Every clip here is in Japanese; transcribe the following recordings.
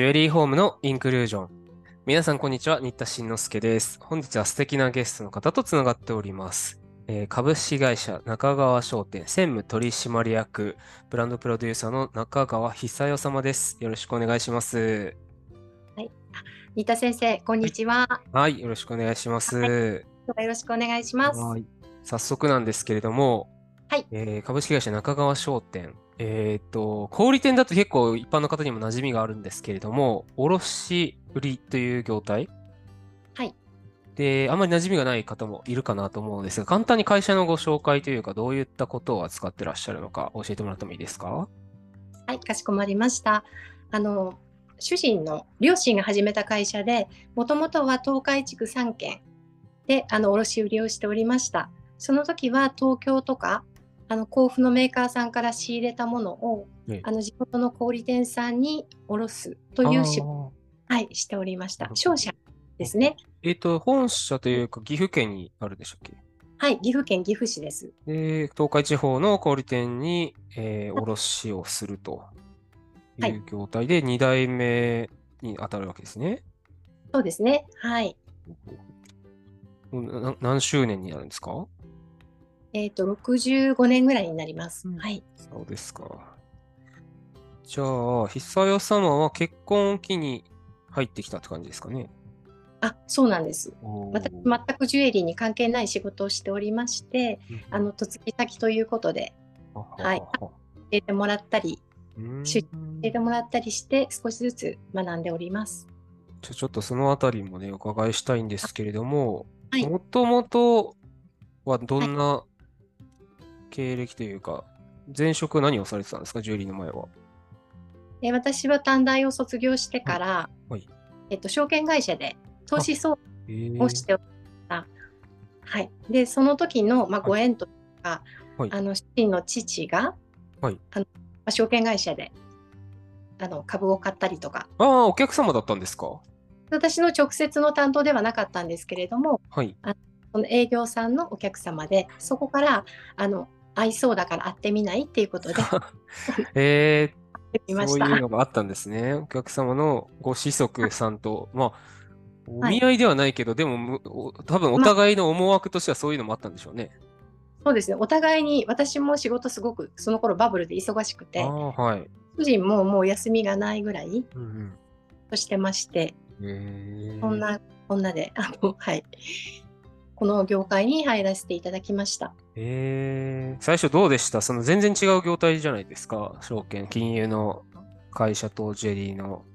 ジュエリーホームのインクルージョン。皆さん、こんにちは。新田慎之介です。本日は素敵なゲストの方とつながっております。えー株式会社中川商店専務取締役ブランドプロデューサーの中川久代様です。よろしくお願いします。新田先生、こんにちは。はい、よろしくお願いします。よろしくお願いします。はい早速なんですけれども、はいえー株式会社中川商店。えっと、小売店だと結構一般の方にも馴染みがあるんですけれども、卸売という業態はい。で、あまり馴染みがない方もいるかなと思うんですが、簡単に会社のご紹介というか、どういったことを扱ってらっしゃるのか教えてもらってもいいですか？はい、かしこまりました。あの、主人の両親が始めた会社で、もともとは東海地区3県で、あの、卸売をしておりました。その時は東京とか、あの、甲府のメーカーさんから仕入れたものを、ええあの、地元の小売店さんに卸すという仕事、はい、しておりました商社ですね。えっと、本社というか、岐阜県にあるでしたっけ？はい、岐阜県岐阜市です。で、東海地方の小売店に、えー卸をするといはいう業態で、2代目に当たるわけですね。そうですね。はい。な何周年になるんですか？えっ、と、65年ぐらいになります。うんはい。そうですか。じゃあ、久代様は結婚を機に入ってきたって感じですかね。あ、そうなんです。私、全くジュエリーに関係ない仕事をしておりまして、うんあの、嫁ぎ先ということで、はい教えてもらったり、教えてもらったりして、少しずつ学んでおります。じゃあちょっとそのあたりもね、お伺いしたいんですけれども、はいもともとはどんな経歴というか、前職何をされてたんですか、ジュエリーの前は。で私は短大を卒業してから、はいえっと、証券会社で投資相えー談をしておりました。はい。で、その時の、まあ、ご縁というか、はいあの、主人の父が、はいあのまあ証券会社で、あの、株を買ったりとか、ああ、お客様だったんですか？私の直接の担当ではなかったんですけれども、はい。その営業さんのお客様で、そこから、あの、合いそうだから会ってみないっていうことで、えー。そういうのがあったんですね。お客様のご子息さんと、まあ、おはい見合いではないけど、でもむ、お多分お互いの思惑としてはそういうのもあったんでしょうね。そうですね。お互いに、私も仕事すごく、その頃バブルで忙しくてあ、あ、はい。主人ももう休みがないぐらいうんとしてまして、うん。えーそんな、こんなで、あの、はい。この業界に入らせていただきました。えー、最初どうでした？その全然違う業態じゃないですか？証券、金融の会社とジュエリーの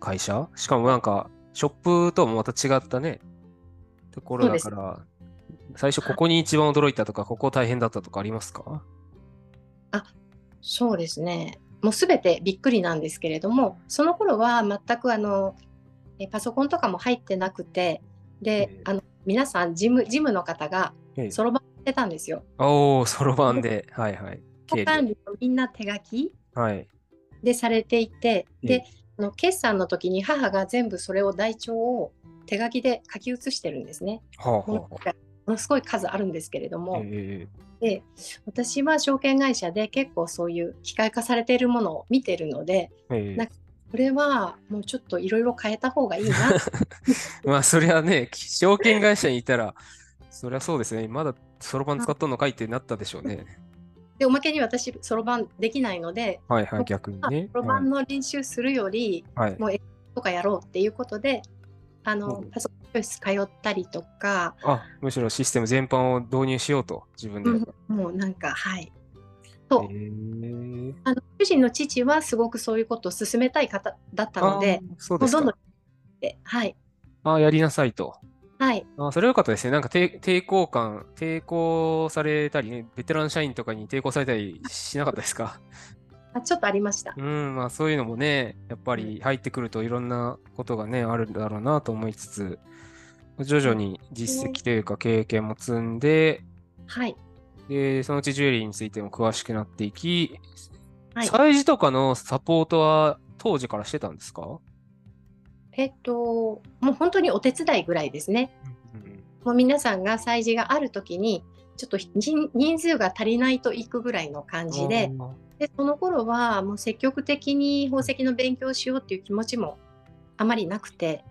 会社？しかもなんか、ショップともまた違ったね、ところだから、最初ここに一番驚いたとか、ここ大変だったとかありますか？そうですね。もうすべてびっくりなんですけれども、その頃は全くあの、えパソコンとかも入ってなくて、でええ、あの、皆さん事務、事務の方がええそろばんしてたんですよ。おー、そろばんで、はいはい。管理もみんな手書きはい。でされていて、ええで、あの決算の時に母が全部それを台帳を手書きで書き写してるんですね。はあはあもはのすごい数あるんですけれどあ。も、えで私は証券会社で結構そういう機械化されているものを見てるのでえええなんかこれはもうちょっといろいろ変えた方がいいな まあ、そりゃね、証券会社にいたら、そりゃそうですね。まだそろばん使っとんのかいってなったでしょうね。でおまけに私そろばんできないのではいはい、逆にね。そろばんの練習するよりはい。もうとかやろうっていうことであのうんパソコン教室通ったりとか、あ、むしろシステム全般を導入しようと、自分で。うんもうなんかはいと、へーあの主人の父はすごくそういうことを進めたい方だったのでそうですどんどんはい。あやりなさいと。はい。あそれは良かったですね。なんか抵抵抗感、抵抗されたりね、ベテラン社員とかに抵抗されたりしなかったですか？あちょっとありました。うん、まあそういうのもね、やっぱり入ってくるといろんなことがね、あるんだろうなと思いつつ、徐々に実績というか経験も積んで、はい。で、そのうちジュエリーについても詳しくなっていき、はい催事とかのサポートは当時からしてたんですか？えっと、もう本当にお手伝いぐらいですね。うんもう皆さんが催事があるときに、ちょっと人人数が足りないと行くぐらいの感じで、でその頃はもう積極的に宝石の勉強をしようっていう気持ちもあまりなくて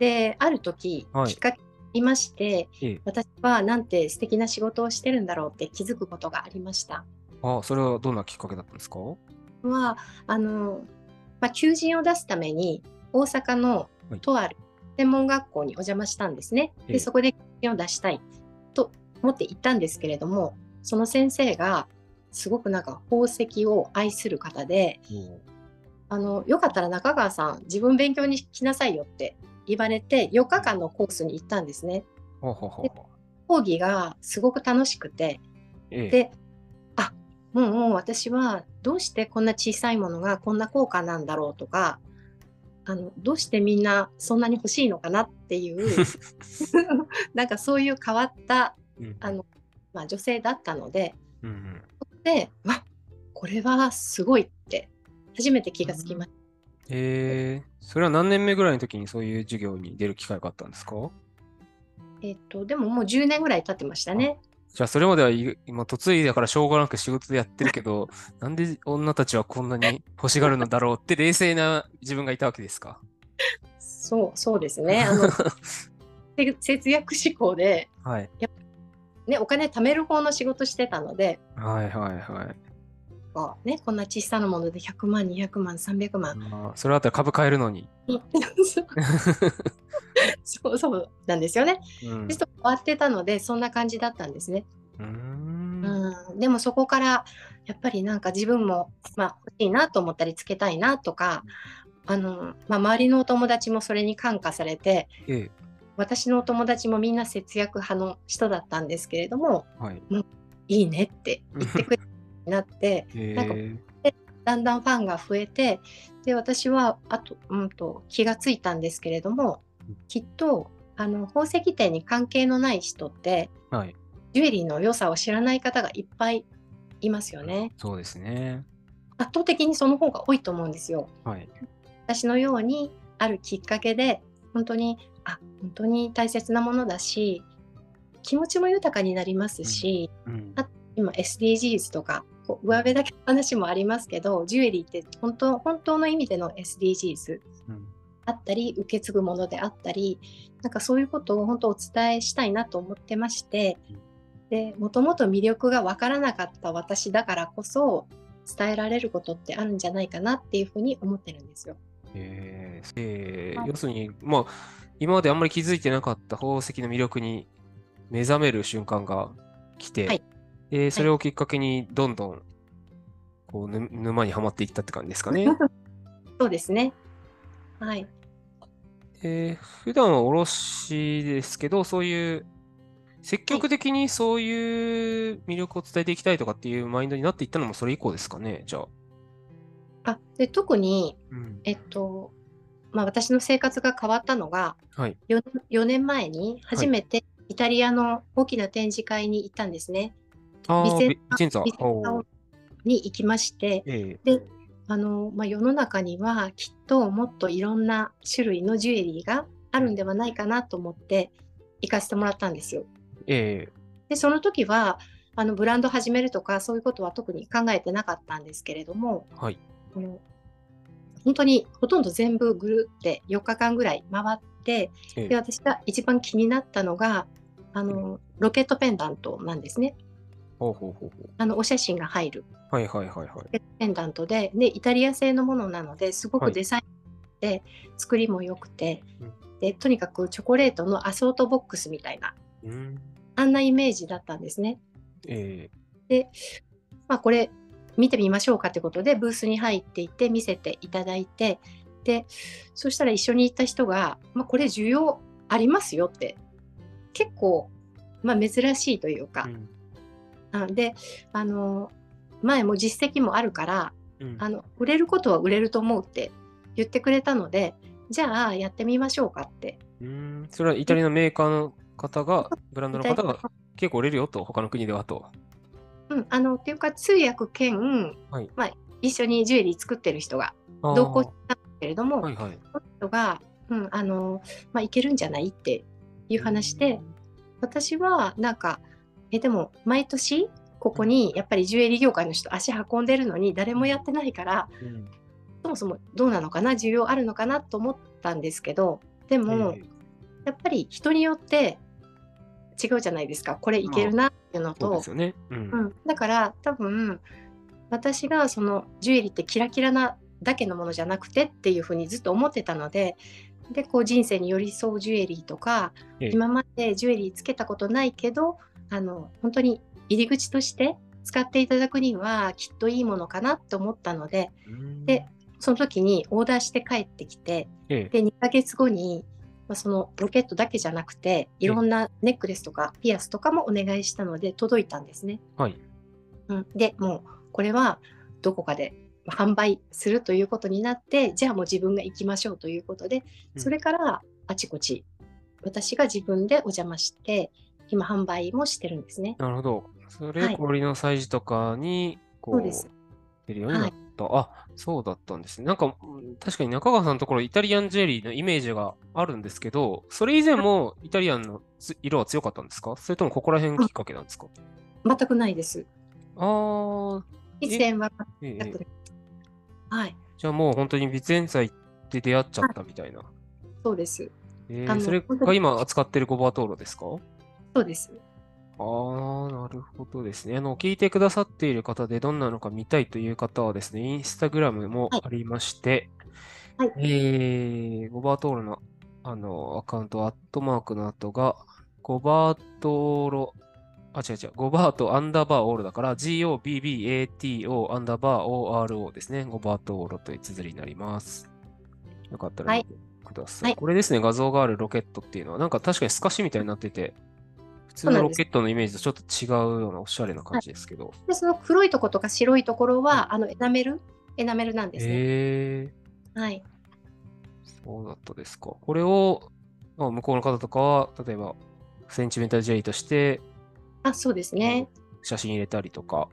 である時、はいきっかけがありましてええ。私はなんて素敵な仕事をしてるんだろうって気づくことがありました。あ、それはどんなきっかけだったんですか？はあの、まあ、求人を出すために大阪のはいとある専門学校にお邪魔したんですね。ええでそこで求人を出したいと思って行ったんですけれどもその先生がすごくなんか宝石を愛する方であのよかったら中川さん自分勉強に来なさいよって言われて4日間のコースに行ったんですね。はははは。講義がすごく楽しくてええ。であもうもう私はどうしてこんな小さいものがこんな高価なんだろうとかあのどうしてみんなそんなに欲しいのかなっていう なんかそういう変わったうん。あの、まあ、女性だったのでうんうん。でわこれはすごいって初めて気がつきました。ええ、それは何年目ぐらいの時にそういう授業に出る機会があったんですか？えっと、でももう10年ぐらい経ってましたね。じゃあそれまではい今嫁いだからしょうがなく仕事でやってるけど、なんで女たちはこんなに欲しがるのだろうって冷静な自分がいたわけですか？そうそうですね。あの せ節約志向で、はい。ね、お金貯める方の仕事してたので、はいはいはい。こうね、こんな小さなもので100万、200万、300万。まあ、それだったら株買えるのに。そうそうなんですよね。うんで、ちょっと変わってたので、そんな感じだったんですね。うーんうん、でもそこから、やっぱりなんか自分も、まあ、欲しいなと思ったりつけたいなとか、あの、まあ、周りのお友達もそれに感化されて、ええ、私のお友達もみんな節約派の人だったんですけれども、はい。いいねって言ってくれるようになって、えなんかえ、だんだんファンが増えて、で、私は、あと、うんと、気がついたんですけれどもうん、きっと、あの、宝石店に関係のない人って、はい。ジュエリーの良さを知らない方がいっぱいいますよね。そうですね。圧倒的にその方が多いと思うんですよ。はい。私のように、あるきっかけで、本当に、あ、本当に大切なものだし、気持ちも豊かになりますし、うんあ今 SDGs とか上辺だけの話もありますけどジュエリーって本当本当の意味での SDGs うんあったり受け継ぐものであったりなんかそういうことを本当お伝えしたいなと思ってましてでもともと魅力が分からなかった私だからこそ伝えられることってあるんじゃないかなっていうふうに思ってるんですよ。えーえーはい要するに、まあ、今まであんまり気づいてなかった宝石の魅力に目覚める瞬間が来て、はいでそれをきっかけにどんどんこうぬ沼にはまっていったって感じですかね。そうですね。はい。えー普段は卸ですけど、そういう積極的にそういう魅力を伝えていきたいとかっていうマインドになっていったのもそれ以降ですかね、じゃあ。あで特に、うん、えっとまあ、私の生活が変わったのがはい。4, 4年前に初めてイタリアの大きな展示会に行ったんですね。ああ、ビセンタに行きまして、えであのまあ、世の中にはきっともっといろんな種類のジュエリーがあるんではないかなと思って行かせてもらったんですよ。ええでその時はあのブランド始めるとかそういうことは特に考えてなかったんですけれどもはい。あの本当にほとんど全部ぐるって4日間ぐらい回ってええで私が一番気になったのがあのロケットペンダントなんですね。ほうほうほうほう。あのお写真が入るはいはいはいはい。ペンダントででイタリア製のものなのですごはいくデザインで作りも良くて、うんでとにかくチョコレートのアソートボックスみたいなうん。あんなイメージだったんですね。えで、まあ、これ見てみましょうかってことでブースに入っていって見せていただいてでそしたら一緒に行った人が、まあ、これ需要ありますよって結構、まあ、珍しいというかえ、うんあであの前も実績もあるからうん。あの売れることは売れると思うって言ってくれたのでじゃあやってみましょうかって。うん。それはイタリアのメーカーの方が、ブランドの方が結構売れるよと、他の国ではと。うん、あのっていうか通訳兼、はい。まあ、一緒にジュエリー作ってる人が同行したんですけれども、はいはい。その人が、うんあのまあ、いけるんじゃないっていう話で、私はなんかえでも毎年ここにやっぱりジュエリー業界の人足運んでるのに誰もやってないからうん、そもそもどうなのかな需要あるのかなと思ったんですけどでも、ええ。やっぱり人によって違うじゃないですか。これいけるなっていうのと。そうん。うん、だから多分私がそのジュエリーってキラキラなだけのものじゃなくてっていうふうにずっと思ってたのででこう人生に寄り添うジュエリーとか、ええ。今までジュエリーつけたことないけどあの本当に入り口として使っていただくにはきっといいものかなと思ったのでうん。でその時にオーダーして帰ってきてええ。で2ヶ月後に、まあ、そのロケットだけじゃなくていろんなネックレスとかピアスとかもお願いしたので届いたんですね。はい。うん、でもうこれはどこかでまあ販売するということになってじゃあもう自分が行きましょうということでうん。それからあちこち私が自分でお邪魔して今販売もしてるんですね。なるほど。それ、はい氷の催事とかに、こうそうです、出るようになった。あ、そうだったんですね。なんか、うん確かに中川さんのところ、イタリアンジュエリーのイメージがあるんですけど、それ以前もイタリアンのつ色は強かったんですか？それともここら辺きっかけなんですか？全くないです。あー、以前はええはいじゃあもう本当に備前祭で出会っちゃったみたいな。そうです。えーそれが今扱ってるゴバートーロですか？そうです。ああ、なるほどですね。あの、聞いてくださっている方でどんなのか見たいという方はですね、インスタグラムもはいありまして、はいえー、ゴバートーロの、あの、アカウント、アットマークの後が、ゴバートーロ、あ、違う違う、ゴバートアンダーバーオールだから、GOBBATO アンダーバー ORO ですね。ゴバートーロという綴りになります。よかったらはい見てください。はいこれですね、画像があるロケットっていうのは、なんか確かに透かしみたいになってて、普通のロケットのイメージとちょっと違うようなおしゃれな感じですけど。でその黒いとことか白いところは、あのエナメル？エナメルなんですね。へえはい。そうだったですか。これを、まあ、向こうの方とかは、例えば、センチメンタルジェリーとしてあ、そうですね。写真入れたりとか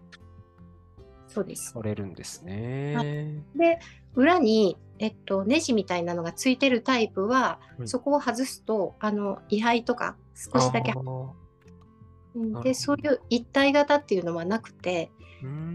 そうです。されるんですね。はで、裏に、えっと、ネジみたいなのがついてるタイプは、うんそこを外すと、あの、位牌とか少しだけうんで、そういう一体型っていうのはなくて、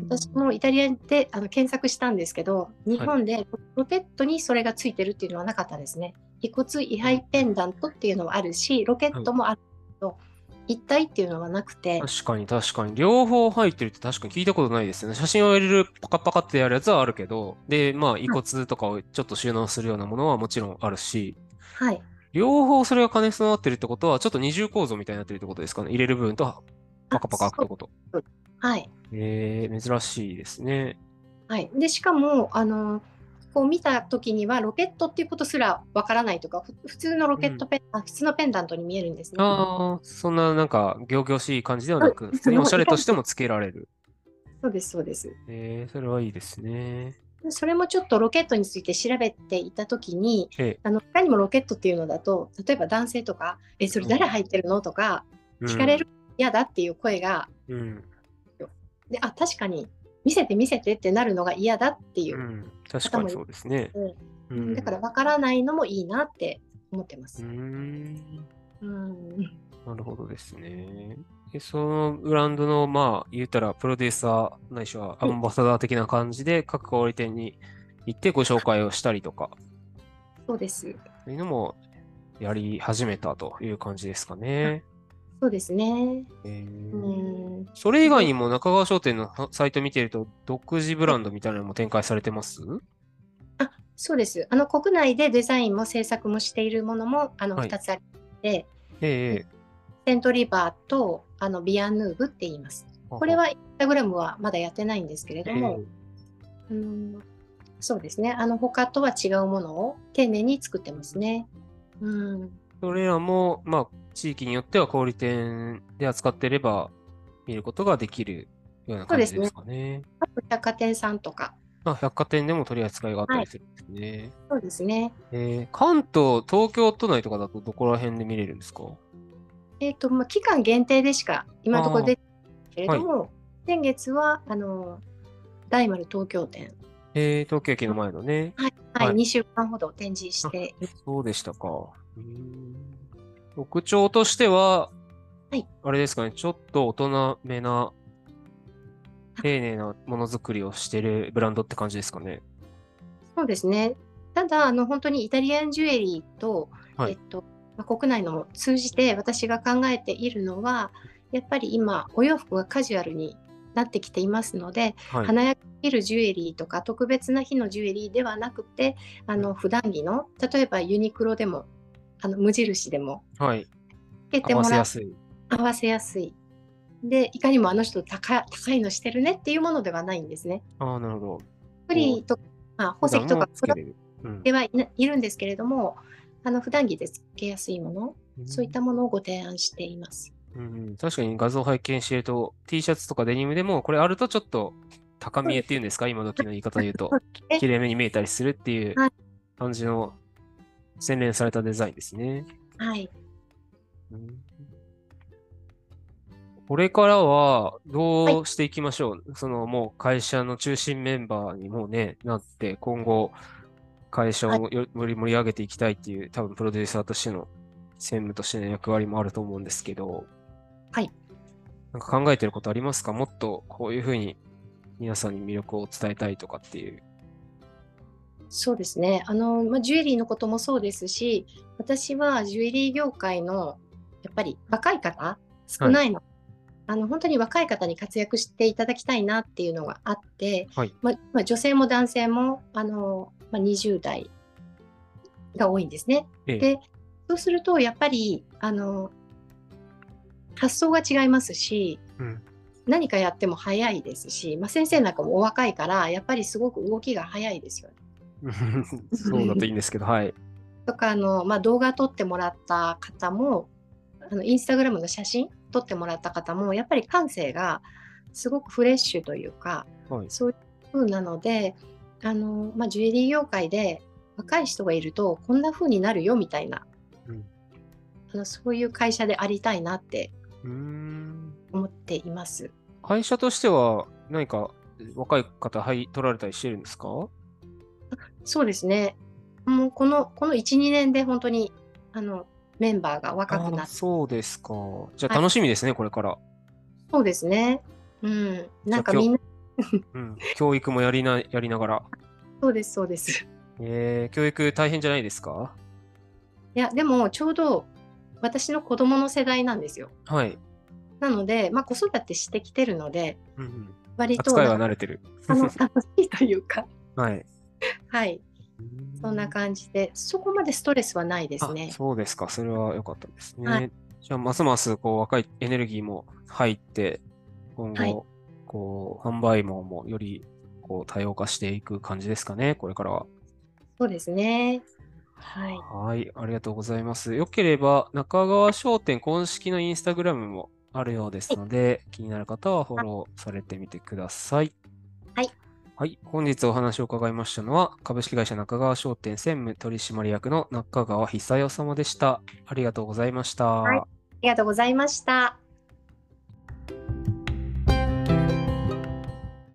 私もイタリアであの検索したんですけど、日本でロケットにそれがついてるっていうのはなかったですね。遺骨位牌ペンダントっていうのはあるし、ロケットもあるけど、一体っていうのはなくて、確かに確かに。両方入ってるって確かに聞いたことないですよね。写真を入れるパカパカってやるやつはあるけど、で、まあ、遺骨とかをちょっと収納するようなものはもちろんあるし、はい。両方それが兼ね備わってるってことは、ちょっと二重構造みたいになってるってことですかね？入れる部分とパカパカ開くってこと？はい。えー、珍しいですね。はい、でしかもあのこう見た時にはロケットっていうことすらわからないとかふ普通のロケットペン、あ普通のペンダントに見えるんですね。ああ、そんななんか、仰々しい感じではなく、うん普通におしゃれとしてもつけられる。そうですそうです。えー、それはいいですね。でそれもちょっとロケットについて調べていた時にえあの他にもロケットっていうのだと例えば男性とか「えそれ誰入ってるの?」とかえ聞かれる、嫌だっていう声がうん。うん。であ確かに見せて見せてってなるのが嫌だっていうう、ん。確かにそうですね。うんうん。だからわからないのもいいなって思ってます。ん。うんなるほどですね。で、そのブランドの、まあ、言ったら、プロデューサー、ないしはアンバサダー的な感じで、各小売店に行ってご紹介をしたりとか、そうです。そういうのもやり始めたという感じですかね。そうですね。えーうんそれ以外にも中川商店のサイト見てると、独自ブランドみたいなのも展開されてます？そうです。あの国内でデザインも制作もしているものもあのはい2つあって、ええセントリバーとあのビアンヌーブって言います。これはインスタグラムはまだやってないんですけれえども、うんそうですね。あの他とは違うものを丁寧に作ってますね。うん、それらも、まあ、地域によっては小売店で扱っていれば見ることができるような感じですかね。あと百貨店さんとか、まあ、百貨店でも取り扱いがあったりするんですね。そうですね。えー関東、東京都内とかだとどこら辺で見れるんですか？えっ、と、まあ、期間限定でしか今のところ出てないけれども、先月はあの大丸東京店、えー、東京駅の前のね。はい、はいはい2週間ほど展示してそうでしたか。特徴としては、はいあれですかね、ちょっと大人めな、丁寧なものづくりをしてるブランドって感じですかね。そうですね。ただ、あの本当にイタリアンジュエリーと、はいえっとまあ国内のも通じて私が考えているのは、やっぱり今、お洋服がカジュアルになってきていますので、はい。華やかけるジュエリーとか特別な日のジュエリーではなくて、あの普段着の、例えばユニクロでも、あの無印でも、はい。つけて合もらうわせやすい。合わせやすい。で、いかにもあの人高高いのしてるねっていうものではないんですね。ああ、なるほど。フリーとか、まあ、宝石とかではいないるんですけれども、あの普段着でつけやすいもの、そういったものをご提案しています。うんうん。確かに画像拝見してると、T シャツとかデニムでも、これあるとちょっと高見えっていうんですか、今時の言い方で言うと。そう、ですね綺麗めに見えたりするっていうはい。感じの洗練されたデザインですね。はい。うん。これからはどうしていきましょう、そのもう会社の中心メンバーにもうね、なって、今後会社をよより盛り上げていきたいっていう、多分プロデューサーとしての専務としての役割もあると思うんですけど、はい。なんか考えてることありますか？もっとこういうふうに皆さんに魅力を伝えたいとかっていう。そうですね。あの、まあ、ジュエリーのこともそうですし、私はジュエリー業界のやっぱり若い方少ないの。あの本当に若い方に活躍していただきたいなっていうのがあって、はいまあまあ、女性も男性もあの、まあ、20代が多いんですね。ええでそうするとやっぱりあの発想が違いますし、うん何かやっても早いですし、まあ、先生なんかもお若いからやっぱりすごく動きが早いですよね。そうだといいんですけど、はい。とかあの、まあ、動画撮ってもらった方もあのインスタグラムの写真撮ってもらった方もやっぱり感性がすごくフレッシュというかはい。そういう風なのであの、まあ、ジュエリー業界で若い人がいるとこんな風になるよみたいな、うんあのそういう会社でありたいなって思っています。会社としては何か若い方、はい、取られたりしてるんですか？そうですねもうこのこの12年で本当にあのメンバーが若くなってそうですか。じゃあはい楽しみですね、これから。そうですね。うん、なんかみんなうん、教育もやりな、やりながら。そうですそうです。えー、教育大変じゃないですか？いや、でもちょうど私の子供の世代なんですよ。はい。なので、まあ、子育てしてきてるので、うんうん、割と扱いは慣れてる。楽しいというか、はい。はい、そんな感じで、そこまでストレスはないですあね。そうですか。それは良かったですね。はいじゃあ、ますますこう若いエネルギーも入って、今後、はいこう販売網もよりこう多様化していく感じですかね、これからは。そうですね。はい。はい、ありがとうございます。よければ、中川商店公式のインスタグラムもあるようですので、気になる方はフォローされてみてください。はい。はい、本日お話を伺いましたのは、株式会社中川商店専務取締役の中川久代様でした。ありがとうございました。はいありがとうございました。